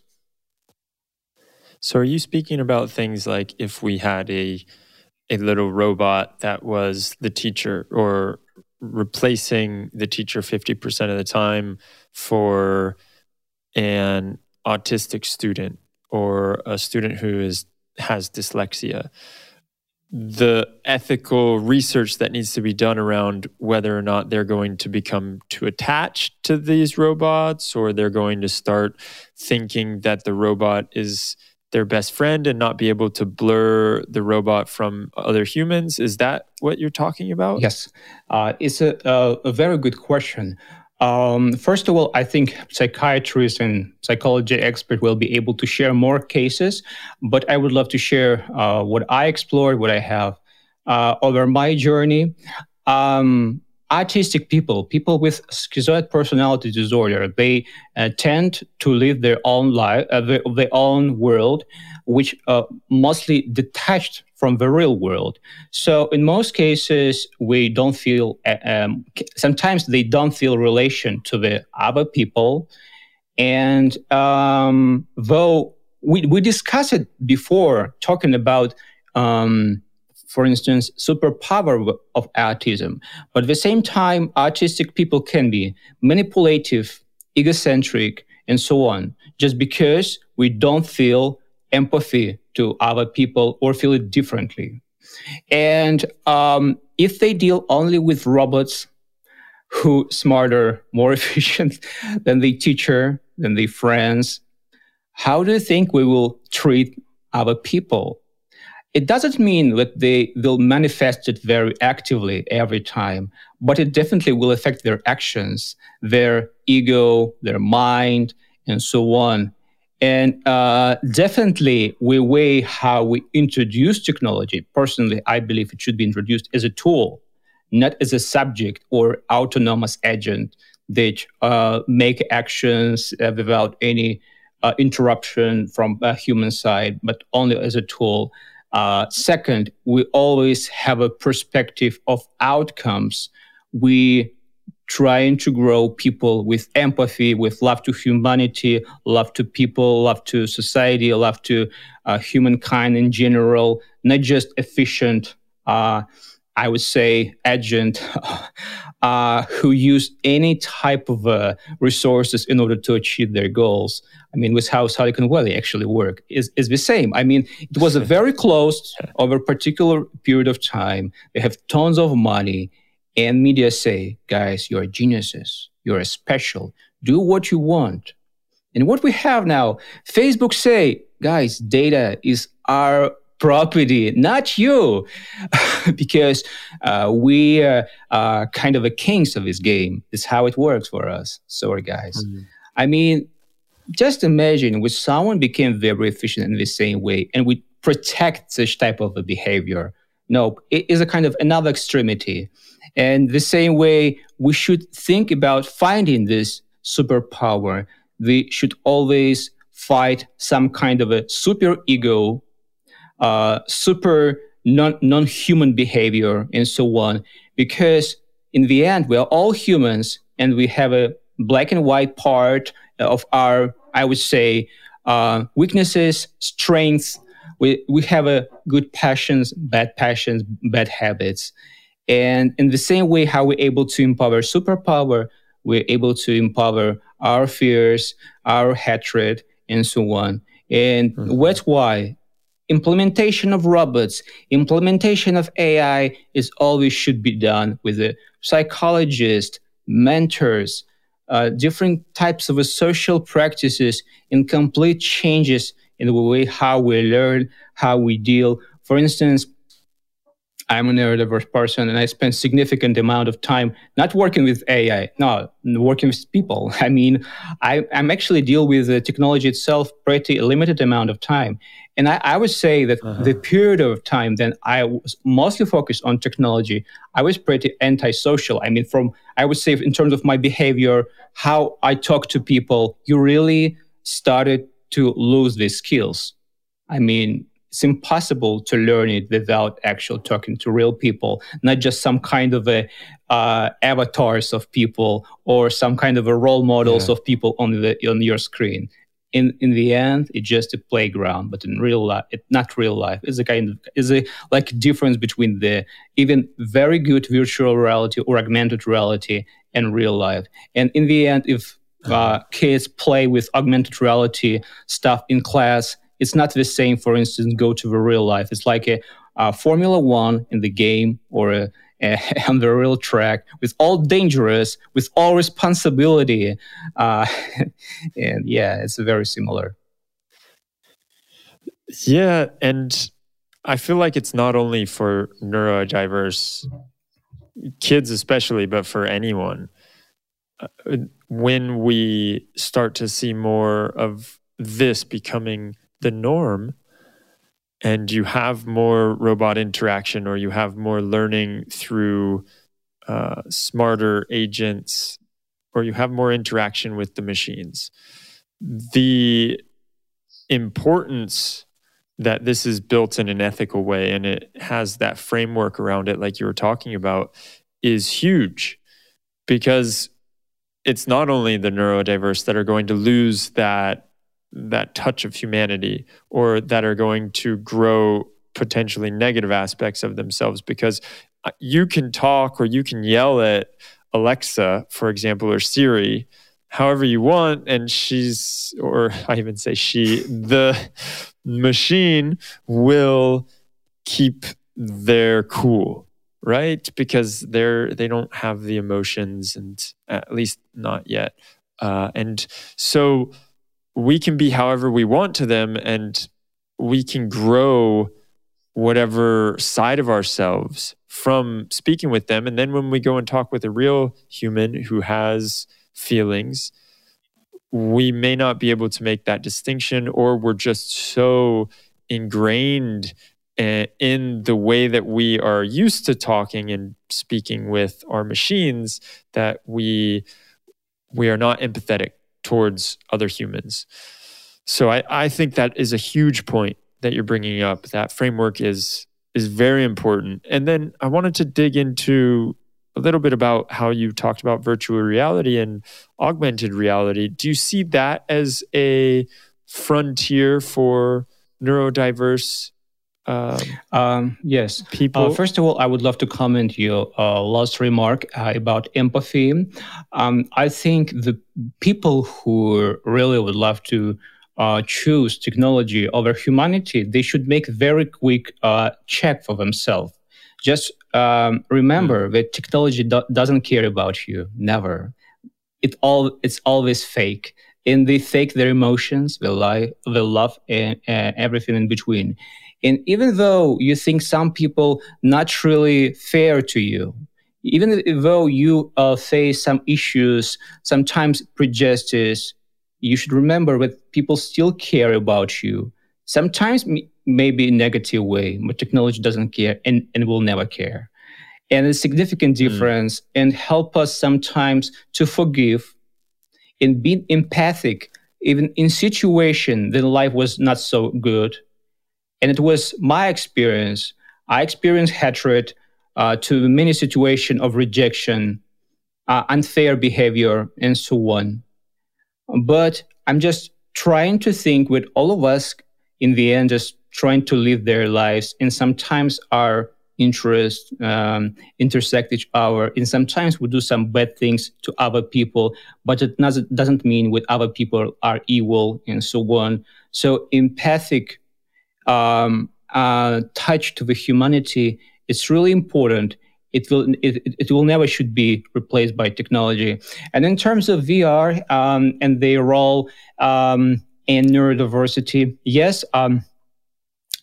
So are you speaking about things like if we had a a little robot that was the teacher or replacing the teacher 50% of the time for an autistic student or a student who is has dyslexia the ethical research that needs to be done around whether or not they're going to become too attached to these robots or they're going to start thinking that the robot is their best friend and not be able to blur the robot from other humans. Is that what you're talking about? Yes. Uh, it's a, a, a very good question um, first of all, I think psychiatrists and psychology experts will be able to share more cases, but I would love to share uh, what I explored, what I have uh, over my journey. Um, autistic people, people with schizoid personality disorder, they uh, tend to live their own life, uh, their, their, own world, which uh, mostly detached from the real world. So in most cases, we don't feel. Uh, um, sometimes they don't feel relation to the other people, and um, though we we discussed it before, talking about. Um, for instance, superpower of autism. But at the same time, autistic people can be manipulative, egocentric, and so on, just because we don't feel empathy to other people or feel it differently. And um, if they deal only with robots who smarter, more efficient than the teacher, than the friends, how do you think we will treat other people? It doesn't mean that they will manifest it very actively every time, but it definitely will affect their actions, their ego, their mind, and so on. And uh, definitely, we weigh how we introduce technology. Personally, I believe it should be introduced as a tool, not as a subject or autonomous agent that uh, make actions uh, without any uh, interruption from a human side, but only as a tool. Uh, second, we always have a perspective of outcomes. We trying to grow people with empathy, with love to humanity, love to people, love to society, love to uh, humankind in general, not just efficient, uh, I would say, agent uh, who use any type of uh, resources in order to achieve their goals. I mean, with how Silicon Valley actually work is, is the same. I mean, it was a very close over a particular period of time. They have tons of money and media say, guys, you're geniuses. You're special. Do what you want. And what we have now, Facebook say, guys, data is our property, not you, because uh, we uh, are kind of a kings of this game. It's how it works for us. Sorry, guys. Mm-hmm. I mean, just imagine if someone became very efficient in the same way and we protect such type of a behavior. No, it is a kind of another extremity. And the same way, we should think about finding this superpower. We should always fight some kind of a super ego, uh, super non non human behavior, and so on. Because in the end, we are all humans, and we have a black and white part of our, I would say, uh, weaknesses, strengths. We we have a good passions, bad passions, bad habits. And in the same way, how we're able to empower superpower, we're able to empower our fears, our hatred, and so on. And mm-hmm. that's why implementation of robots, implementation of AI is always should be done with a psychologist, mentors, uh, different types of social practices, and complete changes in the way how we learn, how we deal. For instance, I'm a neurodiverse person and I spend significant amount of time not working with AI, no, working with people. I mean, I, am actually deal with the technology itself pretty limited amount of time. And I, I would say that uh-huh. the period of time then I was mostly focused on technology, I was pretty antisocial. I mean, from, I would say in terms of my behavior, how I talk to people, you really started to lose these skills. I mean, it's impossible to learn it without actually talking to real people, not just some kind of a uh, avatars of people or some kind of a role models yeah. of people on the on your screen. In in the end, it's just a playground, but in real life, it's not real life. It's a kind of is a like difference between the even very good virtual reality or augmented reality and real life. And in the end, if uh, uh-huh. kids play with augmented reality stuff in class it's not the same, for instance, go to the real life. It's like a, a Formula One in the game or a, a, on the real track with all dangerous, with all responsibility. Uh, and yeah, it's very similar. Yeah. And I feel like it's not only for neurodiverse kids, especially, but for anyone. Uh, when we start to see more of this becoming the norm and you have more robot interaction or you have more learning through uh, smarter agents or you have more interaction with the machines. The importance that this is built in an ethical way and it has that framework around it like you were talking about is huge because it's not only the neurodiverse that are going to lose that that touch of humanity or that are going to grow potentially negative aspects of themselves because uh, you can talk or you can yell at Alexa, for example, or Siri, however you want. And she's, or I even say she, the machine will keep their cool, right? Because they're, they don't have the emotions and at least not yet. Uh, and so, we can be however we want to them and we can grow whatever side of ourselves from speaking with them. And then when we go and talk with a real human who has feelings, we may not be able to make that distinction, or we're just so ingrained eh, in the way that we are used to talking and speaking with our machines that we we are not empathetic towards other humans. So I, I think that is a huge point that you're bringing up. That framework is is very important. And then I wanted to dig into a little bit about how you talked about virtual reality and augmented reality. Do you see that as a frontier for neurodiverse um, um, yes. People. Uh, first of all, I would love to comment your uh, last remark uh, about empathy. Um, I think the people who really would love to uh, choose technology over humanity, they should make very quick uh, check for themselves. Just um, remember mm. that technology do- doesn't care about you. Never. It all it's always fake, and they fake their emotions, their life, their love, and everything in between. And even though you think some people not really fair to you, even though you uh, face some issues, sometimes prejudices, you should remember that people still care about you. Sometimes maybe in negative way, but technology doesn't care and, and will never care. And a significant hmm. difference mm. and help us sometimes to forgive and be empathic even in situation that life was not so good. And it was my experience. I experienced hatred uh, to many situations of rejection, uh, unfair behavior, and so on. But I'm just trying to think with all of us in the end, just trying to live their lives. And sometimes our interests um, intersect each other. And sometimes we do some bad things to other people, but it doesn't, doesn't mean with other people are evil and so on. So empathic um, uh, touch to the humanity is really important it will it, it will never should be replaced by technology. And in terms of VR um, and their role um, in neurodiversity, yes. Um,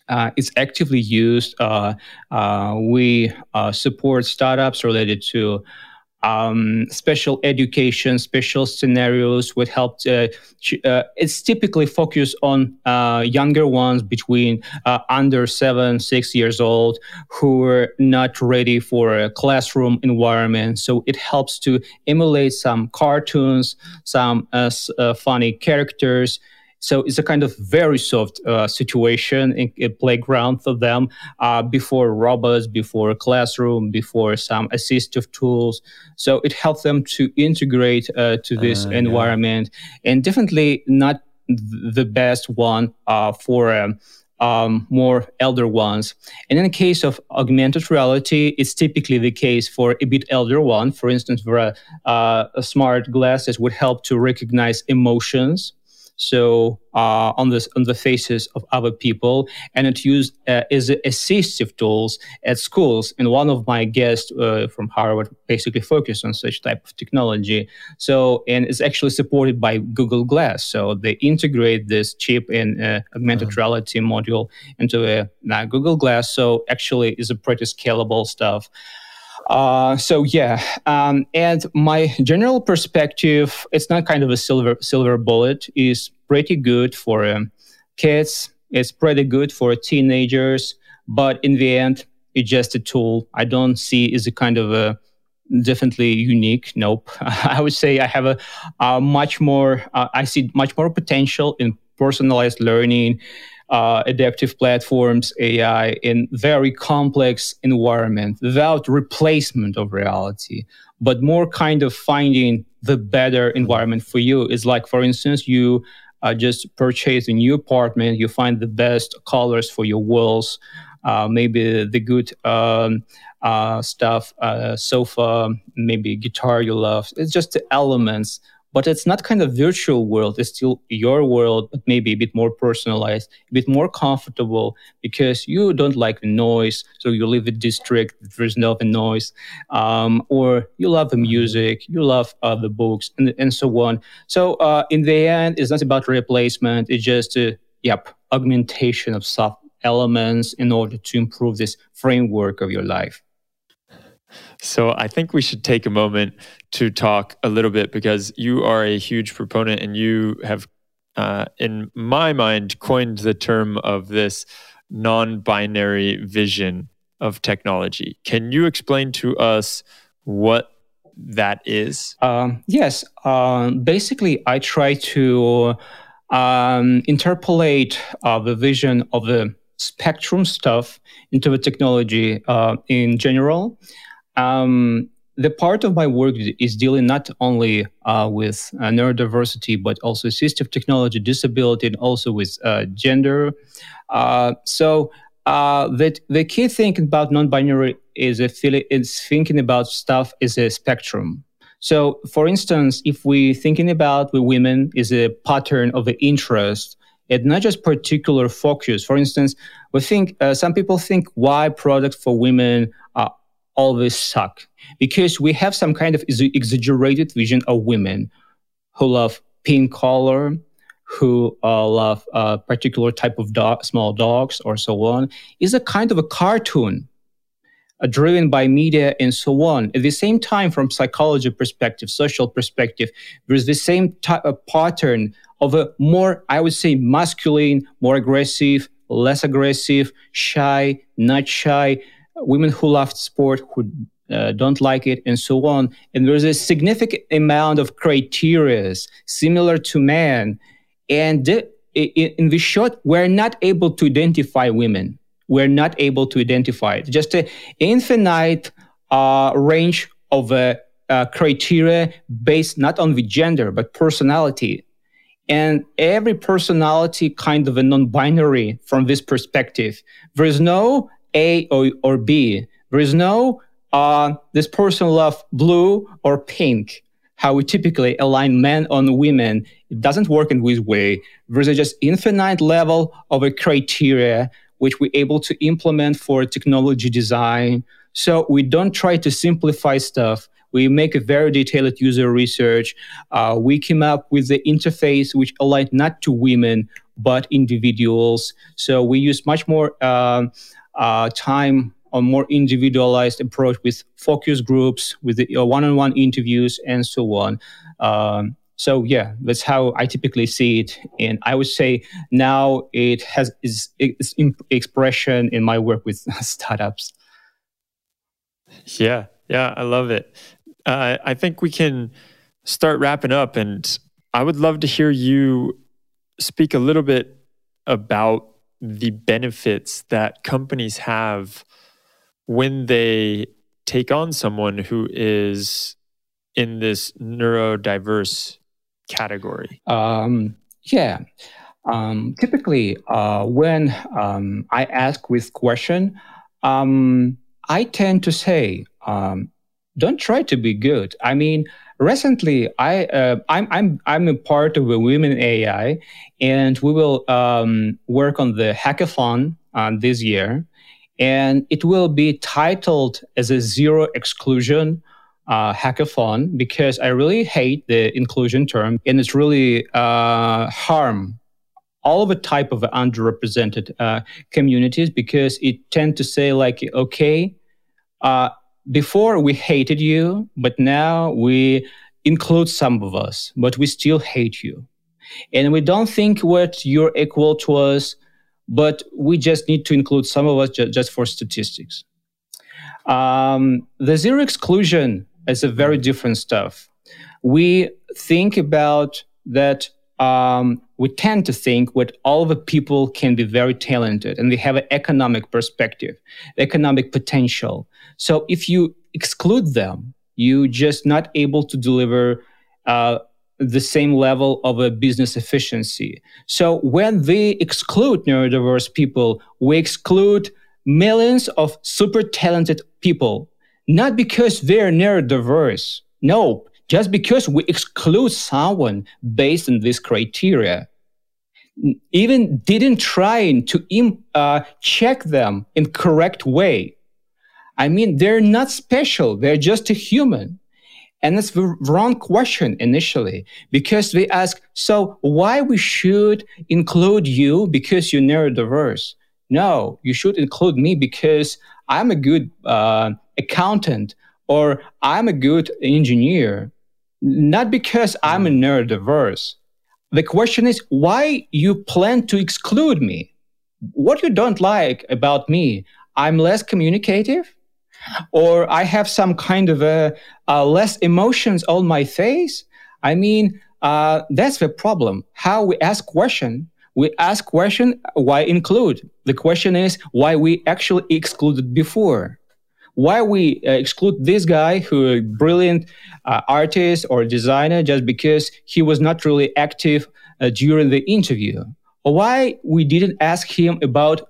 uh, it's actively used. Uh, uh, we uh, support startups related to um, special education, special scenarios would help. To, uh, it's typically focused on uh, younger ones between uh, under seven, six years old who are not ready for a classroom environment. So it helps to emulate some cartoons, some uh, uh, funny characters so it's a kind of very soft uh, situation in a playground for them uh, before robots, before a classroom, before some assistive tools. So it helps them to integrate uh, to this uh, environment yeah. and definitely not the best one uh, for um, um, more elder ones. And in the case of augmented reality, it's typically the case for a bit elder one. For instance, where uh, smart glasses would help to recognize emotions so uh, on the on the faces of other people, and it used uh, as assistive tools at schools. And one of my guests uh, from Harvard basically focused on such type of technology. So and it's actually supported by Google Glass. So they integrate this chip and uh, augmented uh-huh. reality module into a Google Glass. So actually, is a pretty scalable stuff. Uh, so yeah, um, and my general perspective, it's not kind of a silver silver bullet. is pretty good for um, kids. It's pretty good for teenagers, but in the end, it's just a tool. I don't see is a kind of a definitely unique. Nope. I would say I have a, a much more. Uh, I see much more potential in personalized learning uh, adaptive platforms, AI in very complex environment without replacement of reality, but more kind of finding the better environment for you. Is like, for instance, you uh, just purchase a new apartment, you find the best colors for your walls, uh, maybe the good um, uh, stuff, uh, sofa, maybe guitar you love. It's just the elements but it's not kind of virtual world it's still your world but maybe a bit more personalized a bit more comfortable because you don't like the noise so you live in district there's no noise um, or you love the music you love uh, the books and, and so on so uh, in the end it's not about replacement it's just uh, yep augmentation of soft elements in order to improve this framework of your life. So I think we should take a moment to talk a little bit because you are a huge proponent and you have, uh, in my mind, coined the term of this non binary vision of technology. Can you explain to us what that is? Um, yes. Um, basically, I try to um, interpolate uh, the vision of the spectrum stuff into the technology uh, in general. Um, the part of my work is dealing not only uh, with uh, neurodiversity, but also assistive technology, disability, and also with uh, gender. Uh, so uh, the, the key thing about non-binary is, a is thinking about stuff as a spectrum. So, for instance, if we're thinking about the women is a pattern of the interest and not just particular focus. For instance, we think uh, some people think why products for women uh, always suck because we have some kind of exaggerated vision of women who love pink color, who uh, love a particular type of dog, small dogs, or so on. Is a kind of a cartoon uh, driven by media and so on. At the same time, from psychology perspective, social perspective, there's the same type of pattern of a more, I would say, masculine, more aggressive, less aggressive, shy, not shy, women who love sport, who uh, don't like it, and so on. And there's a significant amount of criteria similar to men. And in, the short, we're not able to identify women we're not able to identify it. Just an infinite uh, range of uh, uh, criteria based not on the gender, but personality. And every personality kind of a non-binary from this perspective. There is no A or, or B. There is no uh, this person love blue or pink. How we typically align men on women. It doesn't work in this way. There's a just infinite level of a criteria which we're able to implement for technology design. So we don't try to simplify stuff. We make a very detailed user research. Uh, we came up with the interface which aligned not to women but individuals. So we use much more uh, uh, time on more individualized approach with focus groups, with the uh, one-on-one interviews, and so on. Um, so yeah, that's how I typically see it, and I would say now it has its, its expression in my work with startups. Yeah, yeah, I love it. Uh, I think we can start wrapping up, and I would love to hear you speak a little bit about the benefits that companies have when they take on someone who is in this neurodiverse category? Um, yeah. Um, typically, uh, when um, I ask with question, um, I tend to say, um, "Don't try to be good." I mean, recently, I uh, I'm I'm I'm a part of a Women AI, and we will um, work on the hackathon uh, this year, and it will be titled as a zero exclusion uh, hackathon because I really hate the inclusion term and it's really uh, harm all of the type of underrepresented uh, communities because it tend to say like, okay, uh, before we hated you, but now we include some of us, but we still hate you. And we don't think what you're equal to us, but we just need to include some of us ju- just for statistics. Um, the zero exclusion is a very different stuff. We think about that. Um, we tend to think that all the people can be very talented and they have an economic perspective, economic potential. So if you exclude them, you just not able to deliver uh, the same level of a business efficiency. So when we exclude neurodiverse people, we exclude millions of super talented people not because they're neurodiverse. No, just because we exclude someone based on this criteria. Even didn't try to uh, check them in correct way. I mean, they're not special. They're just a human. And that's the wrong question initially, because we ask, so why we should include you because you're neurodiverse? no, you should include me because I'm a good uh, accountant or I'm a good engineer, not because I'm a mm. neurodiverse. The question is why you plan to exclude me? What you don't like about me? I'm less communicative, or I have some kind of a, a less emotions on my face. I mean, uh, that's the problem. How we ask question we ask question why include the question is why we actually excluded before why we uh, exclude this guy who a brilliant uh, artist or designer just because he was not really active uh, during the interview? Or why we didn't ask him about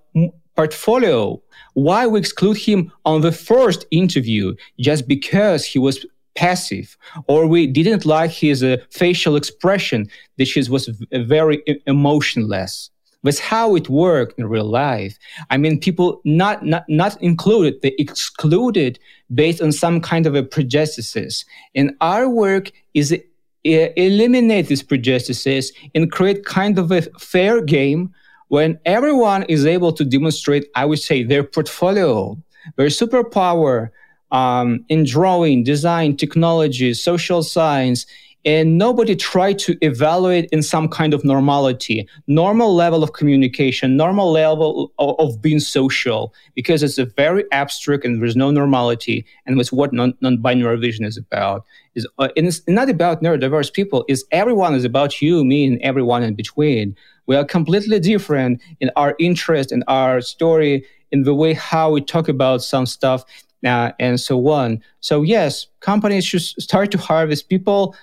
portfolio? Why we exclude him on the first interview just because he was passive? Or we didn't like his uh, facial expression that he was very emotionless that's how it worked in real life. I mean people not not not included they excluded based on some kind of a prejudices. And our work is eliminate these prejudices and create kind of a fair game when everyone is able to demonstrate i would say their portfolio. Their superpower um, in drawing, design, technology, social science, and nobody tried to evaluate in some kind of normality, normal level of communication, normal level of, of being social, because it's a very abstract and there's no normality. And it's what non, non-binary vision is about. Is uh, it's not about neurodiverse people. Is everyone is about you, me, and everyone in between. We are completely different in our interest in our story, in the way how we talk about some stuff uh, and so on. So yes, companies should start to harvest people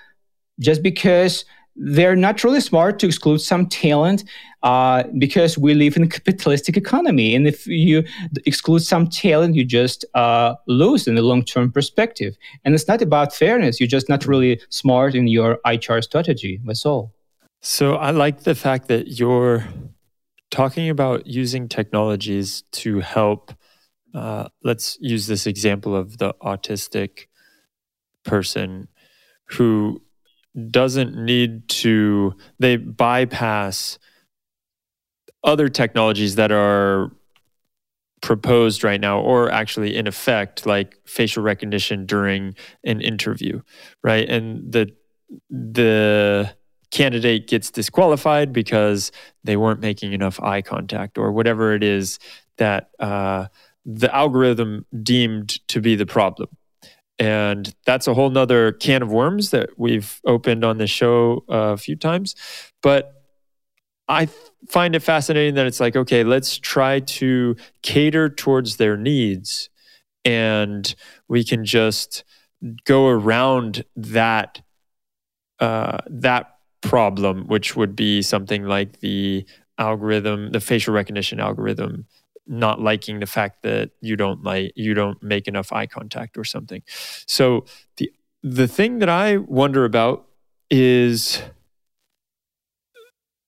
just because they're not really smart to exclude some talent uh, because we live in a capitalistic economy. And if you exclude some talent, you just uh, lose in the long term perspective. And it's not about fairness. You're just not really smart in your HR strategy. That's all. So I like the fact that you're talking about using technologies to help uh, let's use this example of the autistic person who doesn't need to they bypass other technologies that are proposed right now or actually in effect like facial recognition during an interview right and the the candidate gets disqualified because they weren't making enough eye contact or whatever it is that uh, the algorithm deemed to be the problem. And that's a whole nother can of worms that we've opened on the show a few times. But I find it fascinating that it's like, okay, let's try to cater towards their needs and we can just go around that uh, that problem, which would be something like the algorithm, the facial recognition algorithm not liking the fact that you don't like you don't make enough eye contact or something. So the the thing that I wonder about is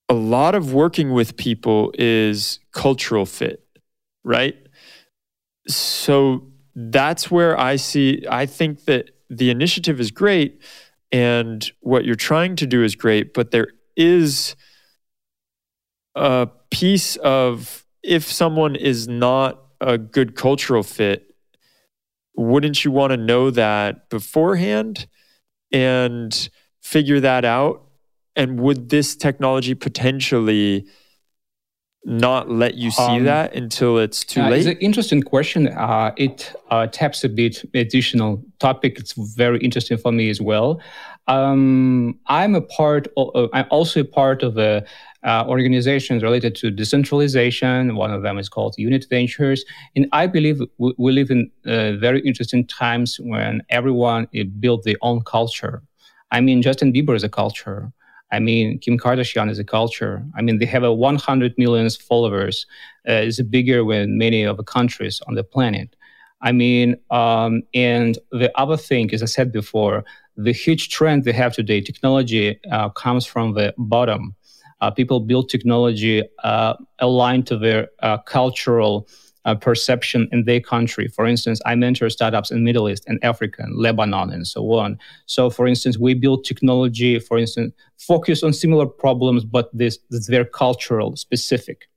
a lot of working with people is cultural fit, right? So that's where I see I think that the initiative is great and what you're trying to do is great, but there is a piece of if someone is not a good cultural fit, wouldn't you want to know that beforehand and figure that out? And would this technology potentially not let you see um, that until it's too uh, late? It's an interesting question. Uh, it uh, taps a bit additional topic. It's very interesting for me as well. Um, I'm a part. Of, I'm also a part of a uh, organizations related to decentralization. One of them is called Unit Ventures. And I believe we, we live in uh, very interesting times when everyone builds their own culture. I mean, Justin Bieber is a culture. I mean, Kim Kardashian is a culture. I mean, they have a 100 million followers. Uh, it's bigger than many of the countries on the planet. I mean, um, and the other thing, as I said before, the huge trend they have today, technology uh, comes from the bottom. Uh, people build technology uh, aligned to their uh, cultural uh, perception in their country. For instance, I mentor startups in Middle East and Africa and Lebanon and so on. So, for instance, we build technology, for instance, focus on similar problems, but this, this is very cultural specific.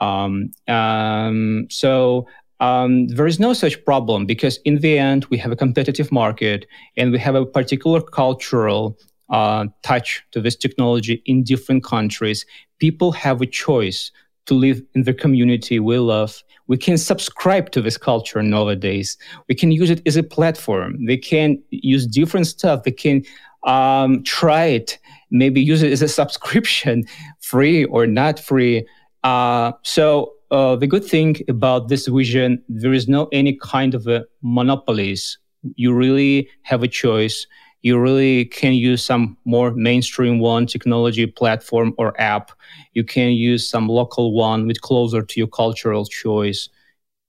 Um, um, so um, there is no such problem because in the end we have a competitive market and we have a particular cultural uh, touch to this technology in different countries. People have a choice to live in the community we love. We can subscribe to this culture nowadays. We can use it as a platform. They can use different stuff. They can um, try it, maybe use it as a subscription, free or not free. Uh, so uh, the good thing about this vision, there is no any kind of a monopolies. You really have a choice. You really can use some more mainstream one technology platform or app. You can use some local one with closer to your cultural choice.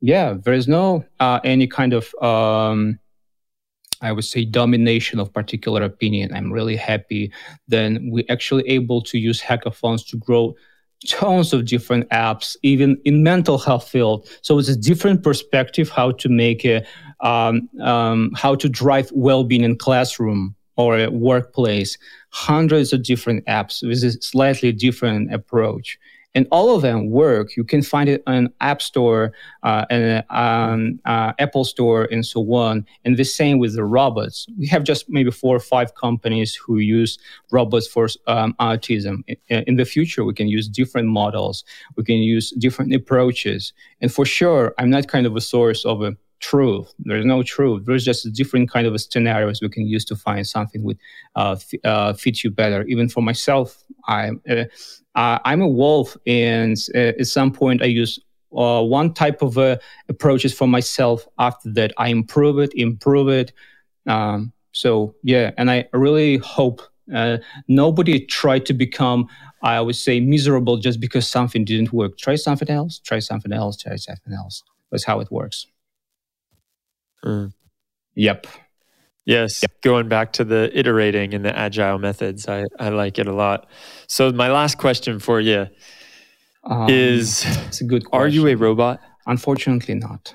Yeah, there is no uh, any kind of um, I would say domination of particular opinion. I'm really happy. Then we actually able to use hackathons to grow tons of different apps, even in mental health field. So it's a different perspective how to make a, um, um, how to drive well-being in classroom or a workplace. Hundreds of different apps with a slightly different approach and all of them work. You can find it on App Store uh, and um, uh, Apple Store and so on. And the same with the robots. We have just maybe four or five companies who use robots for um, autism. In, in the future, we can use different models. We can use different approaches. And for sure, I'm not kind of a source of a truth. There's no truth. There's just a different kind of scenarios we can use to find something would uh, f- uh, fit you better. Even for myself, I'm uh, I'm a wolf, and uh, at some point I use uh, one type of uh, approaches for myself. After that, I improve it, improve it. Um, so yeah, and I really hope nobody tried to become I would say miserable just because something didn't work. Try something else, try something else, try something else. That's how it works. Mm. Yep. Yes, yep. going back to the iterating and the agile methods, I, I like it a lot. So my last question for you um, is: It's a good. Question. Are you a robot? Unfortunately, not.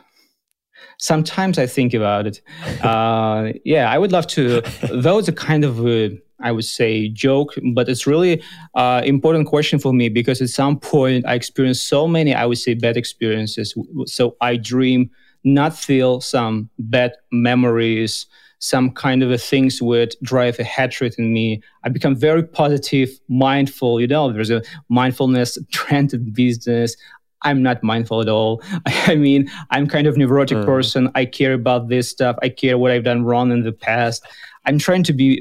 Sometimes I think about it. uh, yeah, I would love to. Though it's a kind of a, I would say joke, but it's really uh, important question for me because at some point I experienced so many, I would say, bad experiences. So I dream not feel some bad memories, some kind of a things would drive a hatred in me. I become very positive, mindful. You know, there's a mindfulness trend in business. I'm not mindful at all. I mean, I'm kind of neurotic mm. person. I care about this stuff. I care what I've done wrong in the past. I'm trying to be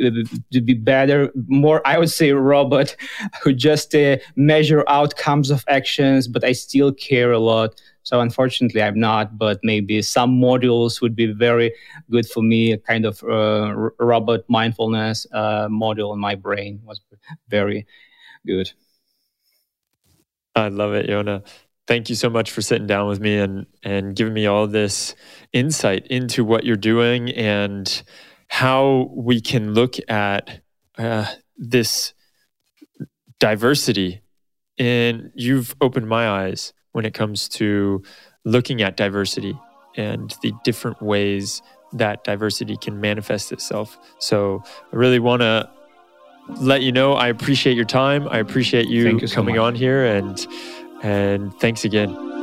to be better, more I would say robot who just uh, measure outcomes of actions, but I still care a lot. So unfortunately, I'm not, but maybe some modules would be very good for me. A kind of uh, robot mindfulness uh, module in my brain was very good. I love it, Yona. Thank you so much for sitting down with me and and giving me all this insight into what you're doing and how we can look at uh, this diversity. And you've opened my eyes when it comes to looking at diversity and the different ways that diversity can manifest itself. So I really want to let you know I appreciate your time. I appreciate you, you coming so on here and and thanks again.